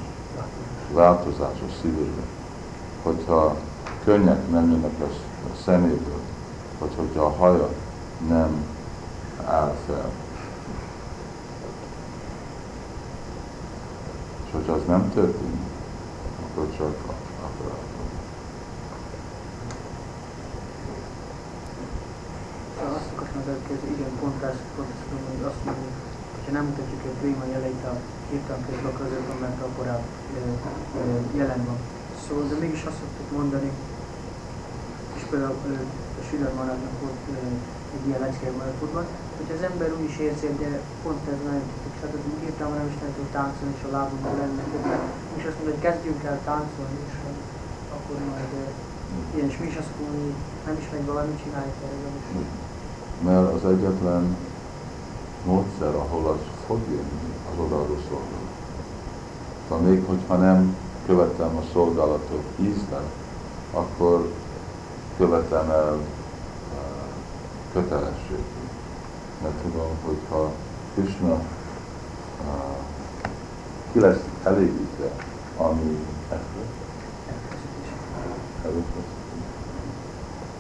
A: változás a szívében, hogyha könnyek nem jönnek a a szeméből, vagy hogyha a haja nem áll fel. És hogyha az nem történik, akkor csak akarátom.
B: Az kérdezni, igen, pont ez, pont ezt tudom, hogy azt mondjuk, hogyha nem mutatjuk a prima jeleit a hirtelen közben között, mert akkor a ö, ö, jelen van. Szóval, de mégis azt szoktuk mondani, és például a Süler Maradnak volt egy ilyen lecke Maradfutban, hogy az ember úgy is érzi, de pont ez nagyon tipikus, tehát hogy hirtelen nem is nem tud táncolni, és a lábunkból lenne és azt mondja, hogy kezdjünk el táncolni, és ö, akkor majd ö, ilyen, és mi is azt mondjuk, hogy nem is megy valamit csináljuk erre,
A: Mert az egyetlen módszer, ahol az fog jönni, az odaadó szolgálat. Szóval még hogyha nem követem a szolgálatot ízben, akkor követem el uh, kötelességet. Mert tudom, hogyha Krishna uh, ki lesz elégítve, ami
B: elfeszítés.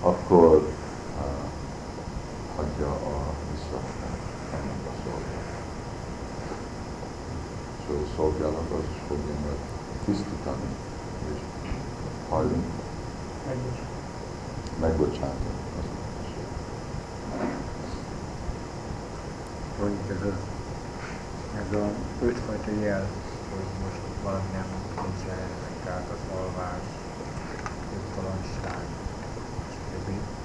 A: akkor adja a vissza annak a szolgálat. És a szolgálat az is fogja meg tisztítani, és
B: Megbocsánat.
A: megbocsátani
E: mondjuk ez, az, ez a ötfajta jel, hogy most valami nem nincs jelenleg, tehát az alvás, nyugtalanság, stb.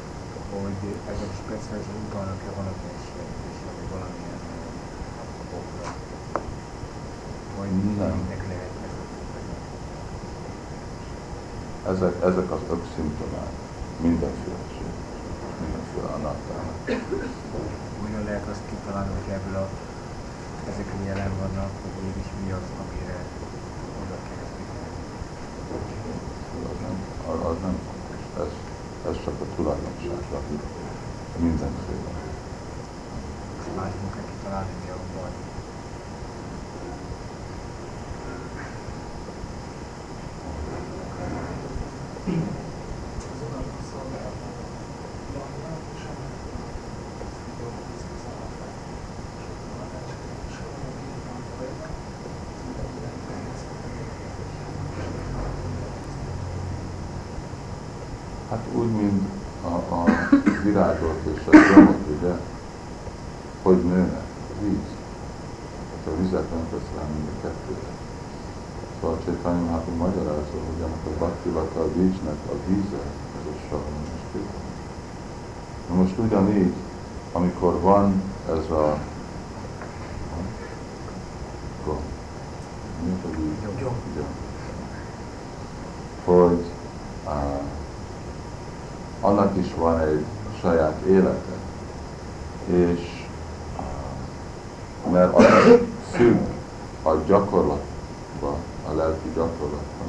E: Hogy ezek speciálisan utalnak-e valamilyen sértésre, vagy valamilyen okra. Vagy
A: Nem.
E: mindenkinek lehet ez a
A: Ezek, ezek az ökszimptomák mindenféle sértés, mindenféle anatának.
E: Hogyan lehet azt kitalálni, hogy ebből a, ezek jelen vannak, hogy mégis mi az, amire oda kell figyelni.
A: Az nem, az nem ez, az csak a tulajdonsága mindenféle.
E: Vágyunk neki találni, mi a. Thank
A: you. Úgy, mint a, a virágot és a gyomot, ugye, hogy nőnek, a víz. Hát a vizet nem tesz rá mind a kettőre. Szóval Csaitanya Mahaprabhu magyarázza, hogy ennek a Bhaktivata a víznek a víze, ez a Savana és Kirtana. Na most ugyanígy, amikor van ez a. Mi az a víz? Hogy uh, annak is van egy saját élete, és uh, mert az függ a gyakorlatba, a lelki gyakorlatban,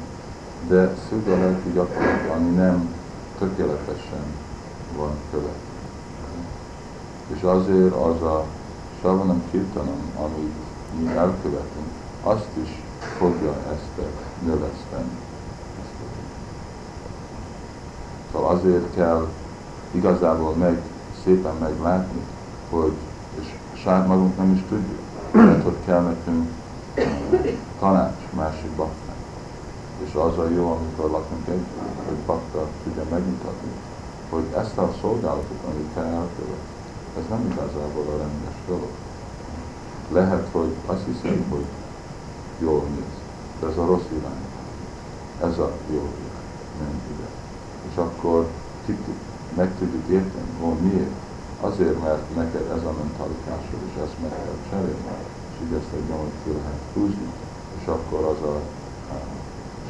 A: de függ a lelki gyakorlatban, ami nem tökéletesen van követve. És azért az a Savanam Kirtanam, amit mi elkövetünk, azt is fogja ezt növeszteni. Ezt a- Szóval azért kell igazából meg szépen meglátni, hogy, és saját magunk nem is tudjuk, mert hogy kell nekünk eh, tanács másik bakták. És az a jó, amikor lakunk együtt, hogy bakta tudja megmutatni, hogy ezt a szolgálatot, amit te elkövet, ez nem igazából a rendes dolog. Lehet, hogy azt hiszed, hogy jól néz, de ez a rossz irány. Ez a jó irány, nem ide. És akkor ki meg tudjuk érteni, hogy miért. Azért, mert neked ez a mentalitásod, és ezt meg kell cserélni, és így ezt egy nyomot ki lehet húzni, és akkor az a, a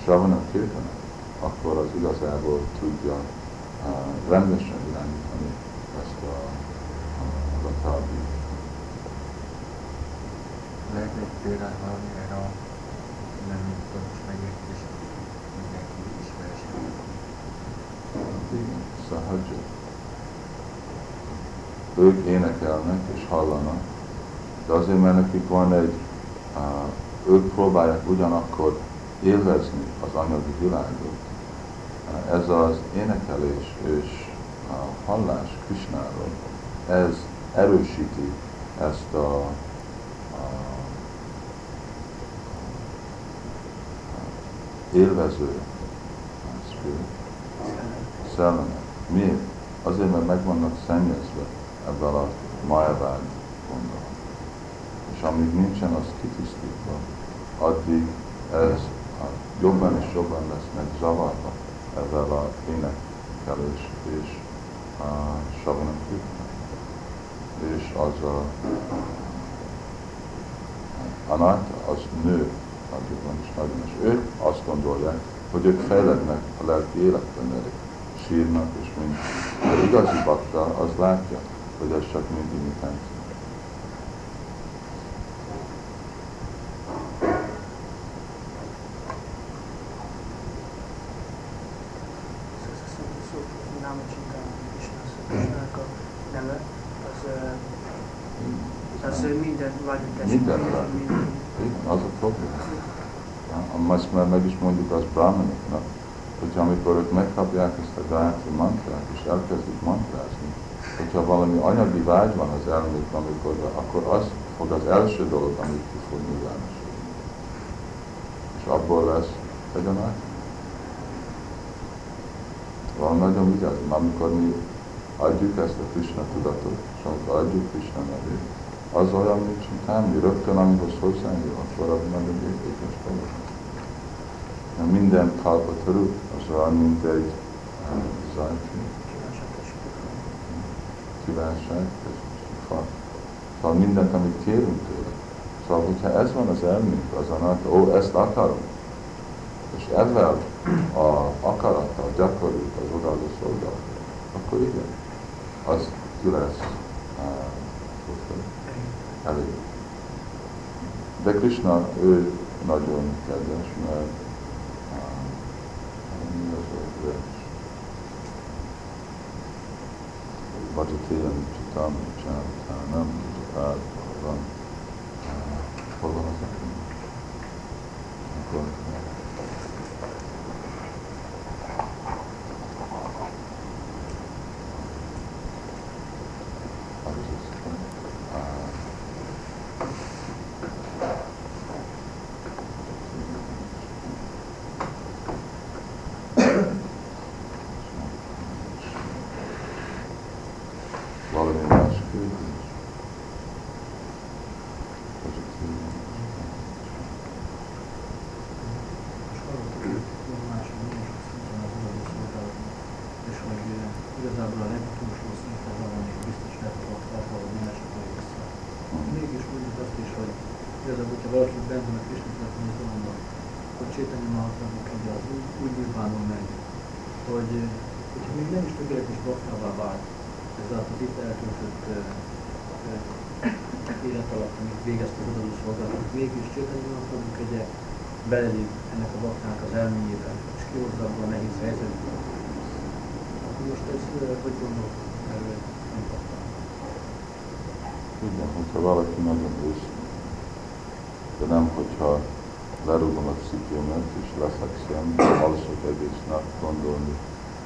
A: savana kirtana, akkor az igazából tudja rendesen irányítani ezt a, a, a tábít.
E: Lehet egy példát valami erre a nem pontos
A: Igen, Sahaja. Ők énekelnek és hallanak, de azért, mert nekik van egy, ők próbálják ugyanakkor élvezni az anyagi világot. Ez az énekelés és hallás Krisnáról, ez erősíti ezt a, a élvező spirit szellemek. Miért? Azért, mert meg vannak szennyezve ebben a majavágy gondolat. És amíg nincsen az kitisztítva, addig ez a jobban és jobban lesznek zavarva ezzel a énekelés és a savanam És az a Anata, az nő nagyobban és nagyon, és ők azt gondolják, hogy ők fejlednek a lelki életben, mert sírnak, és mind. De igazi bakta az látja, hogy ez csak mind imitáció.
B: Minden vágyat
A: Minden az a probléma. Ja, Azt már meg is mondjuk az brahmanoknak, hogy amikor ők megkapják ezt a Gayatri mantrát, és elkezdik mantrázni, hogyha valami anyagi vágy van az elmékben, amikor, akkor az fog az első dolog, amit ki fog nyilvánosulni. És abból lesz nagy. Van nagyon vigyázni, amikor mi adjuk ezt a Krishna tudatot, és amikor adjuk Krishna nevét, az olyan, mint semmi, rögtön amihoz hozzányúl, akkor az nagyon értékes dolog. Mert minden kalpataru az olyan, mint egy uh, zajfű, kívánság, fa. Szóval mindent, amit kérünk tőle. Szóval, hogyha ez van az elménk, az a ó, ezt akarom, és ezzel a akarattal gyakorljuk az odaadó szolgálatot, akkor igen, az ki lesz uh, elég. De Krishna, ő nagyon kedves, mert mi az a vers? Vajatélen Csitam, Csánatánam, Csapád, van. Uh, Hol van az a Akkor,
F: Csétanya Mahatmának egy az úgy, úgy nyilvánul meg, hogy eh, hogyha még nem is tökéletes baktává vált, ez alatt az itt eltöltött uh, uh, élet alatt, amíg végezte az adó szolgálatot, mégis Csétanya Mahatmának egy belelép ennek a baktának az elméjébe, és kihozza abból a nehéz helyzetből. Akkor most ez uh, hogy gondolod erről? Nem kaptam.
A: Igen, hogyha valaki nagyon őszinte, de nem, hogyha lerúgom a cipőmet és lefekszem, alszok egész nap gondolni,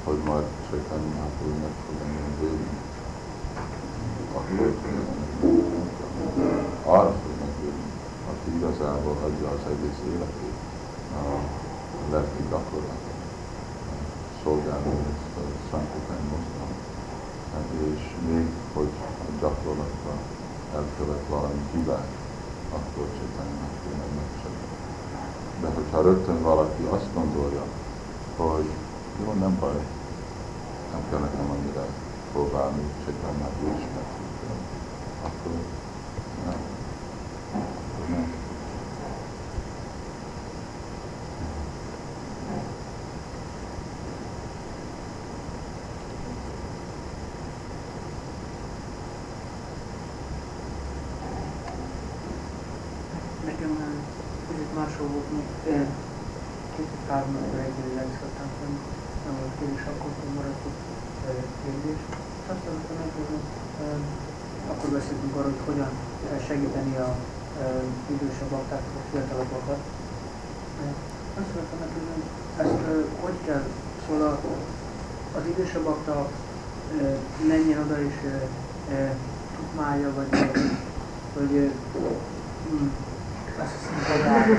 A: hogy majd csak annyiából meg fog engem bőrni. Akkor arra fog megbőrni, aki igazából adja az egész életét a lelki gyakorlatot, szolgálni ezt a Sankotány mozgalmat. És még, hogy a gyakorlatban elkövet valami hibát, akkor csinálnak tényleg megsegít. De hogyha rögtön valaki azt gondolja, hogy jó, nem baj, nem kell nekem annyira próbálni, úgy is meg tudom, akkor nem. Akkor nem.
B: Nekem már kicsit máshol volt, mint eh, két-három évvel egyébként legszoktam fenn, nem volt kérdés, akkor hogy maradt ott eh, kérdés. És azt akartam megkérdezni, eh, akkor beszéltünk arról, hogy hogyan eh, segíteni a idősebb aktákat, a fiatalabbakat. Azt akartam megkérdezni, ezt eh, hogy kell, szóval az idősebb akta eh, menjen oda és tukmálja, vagy, eh, eh, hm, hiszem, hogy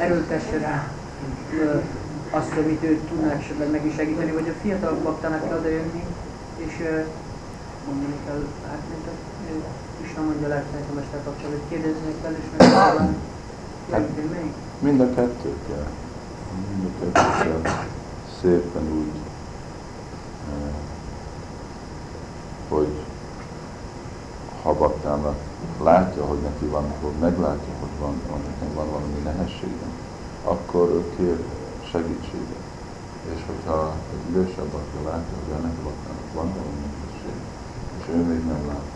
B: erőltesse rá azt, amit ő tudná esetleg neki segíteni, vagy a fiatalok baktának kell oda jönni, és mondani kell, hát Krishna mondja lehet a mester kapcsolatban, hogy kérdeznék fel, és. Legyen melyik?
A: Mind a kettő kell. Mind a kettő kell szépen úgy, eh, hogy habaktának látja, hogy neki van, hogy meglátja, hogy van, van, nekem van valami nehézségem, akkor ő kér segítséget. És hogyha egy idősebb aki látja, hogy ennek van valami nehézség, és ő még nem látta,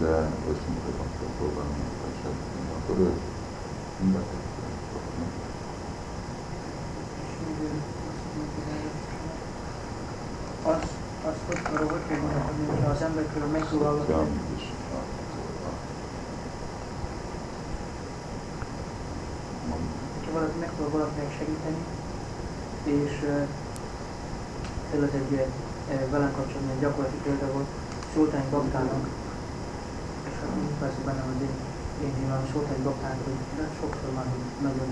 A: de őszinte akkor próbál meg segíteni, akkor ő mind a kettő.
B: És még ö, azt az, azt arról hogy kell gondolkodni, hogyha az ember körül megpróbálnak,
A: Szociális is.
B: hogyha valaki megpróbál valakinek segíteni, és uh, például egy velem kapcsolatban egy gyakorlati példa volt hát úgy persze benne az én, én nyilván Sultány Baktának, hogy de sokszor már hogy nagyon,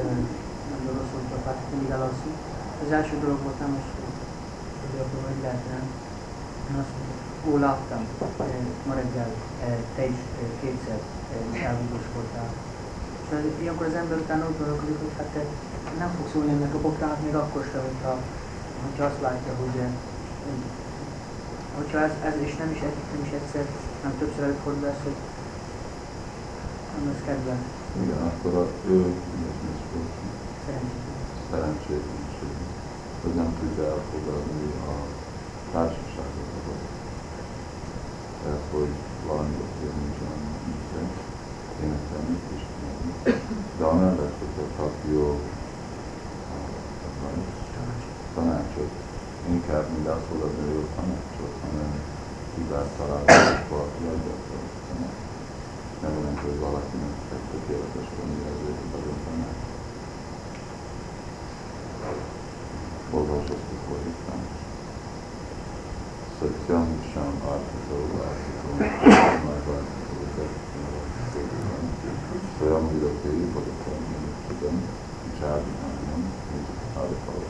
B: uh, nagyon rosszul csapát, mindig elalszik. Az első dolog volt nem az, hogy hogy akkor hogy lehetne, én azt mondtam, ó, láttam, ma reggel te is kétszer elvigoskoltál. És az, ilyenkor az ember utána úgy gondolkodik, hogy hát te nem fogsz szólni ennek a bokrának még akkor sem, hogyha, hogyha azt látja, hogy hogyha ez, ez és nem is, egy, nem is egyszer, nem többször előfordul ez, hogy nem lesz kedve,
A: Igen, akkor a, ő ilyesmi volt,
B: szerencsét.
A: szerencsétlenség, hogy nem tudja elfogadni a társaságot, ahol. Tehát, hogy valami azért nincs olyan íze, énekelni is tudni. De amellett, hogyha kap jó advice, tanácsot, inkább mint elfogadni a jó tanácsot, hanem találni, és valaki a tanácsot. Nem jelenti, hogy valakinek egy tökéletes lenni, ezért a tanácsot. olvasott fordítás. Satyam Sham Artito Artito Magvátito Swayam Vidati Bhagavatam Tudom Csárnányam Árikala.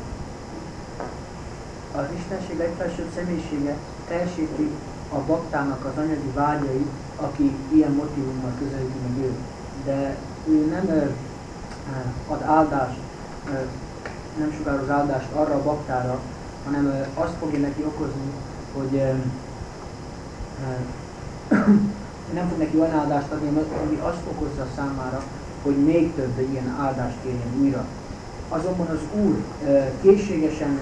B: Az Istenség legfelsőbb személyisége teljesíti a baktának az anyagi vágyait, aki ilyen motivummal közelíti meg őt. De ő nem ad áldást, nem sugároz áldást arra a baktára, hanem azt fogja neki okozni, hogy nem fog neki olyan áldást adni, ami azt okozza számára, hogy még több ilyen áldást kérjen újra. Azonban az Úr készségesen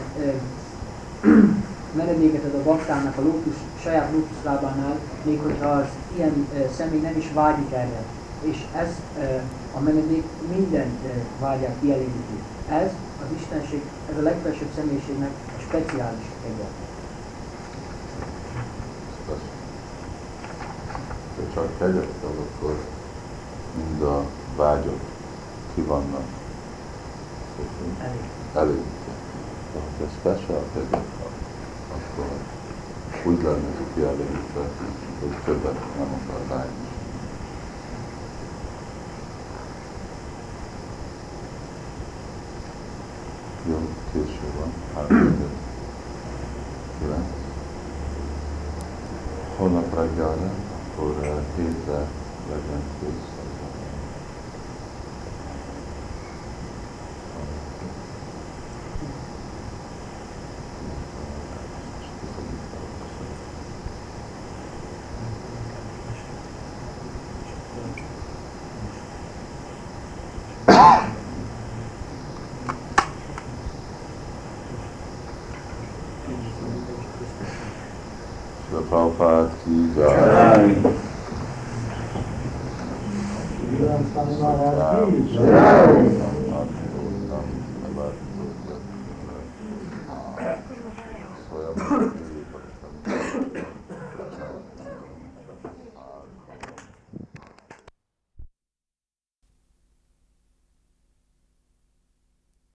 B: menedéket ad a baktának a lótusz, saját lótuszlábánál, még hogyha az ilyen személy nem is vágyik erre. És ez a menedék minden vágyát kielégíti. Ez az Istenség, ez a legfelsőbb személyiségnek a speciális kegye.
A: Ha csak kegyet ad, akkor mind a vágyok ki vannak
B: Elég.
A: De ha te special kegyet úgy lenne kielégítve, hogy többet nem akar vágyni. Jó, késő van, három kilenc. Holnap reggelre, Prabhupada ki jai. Jai.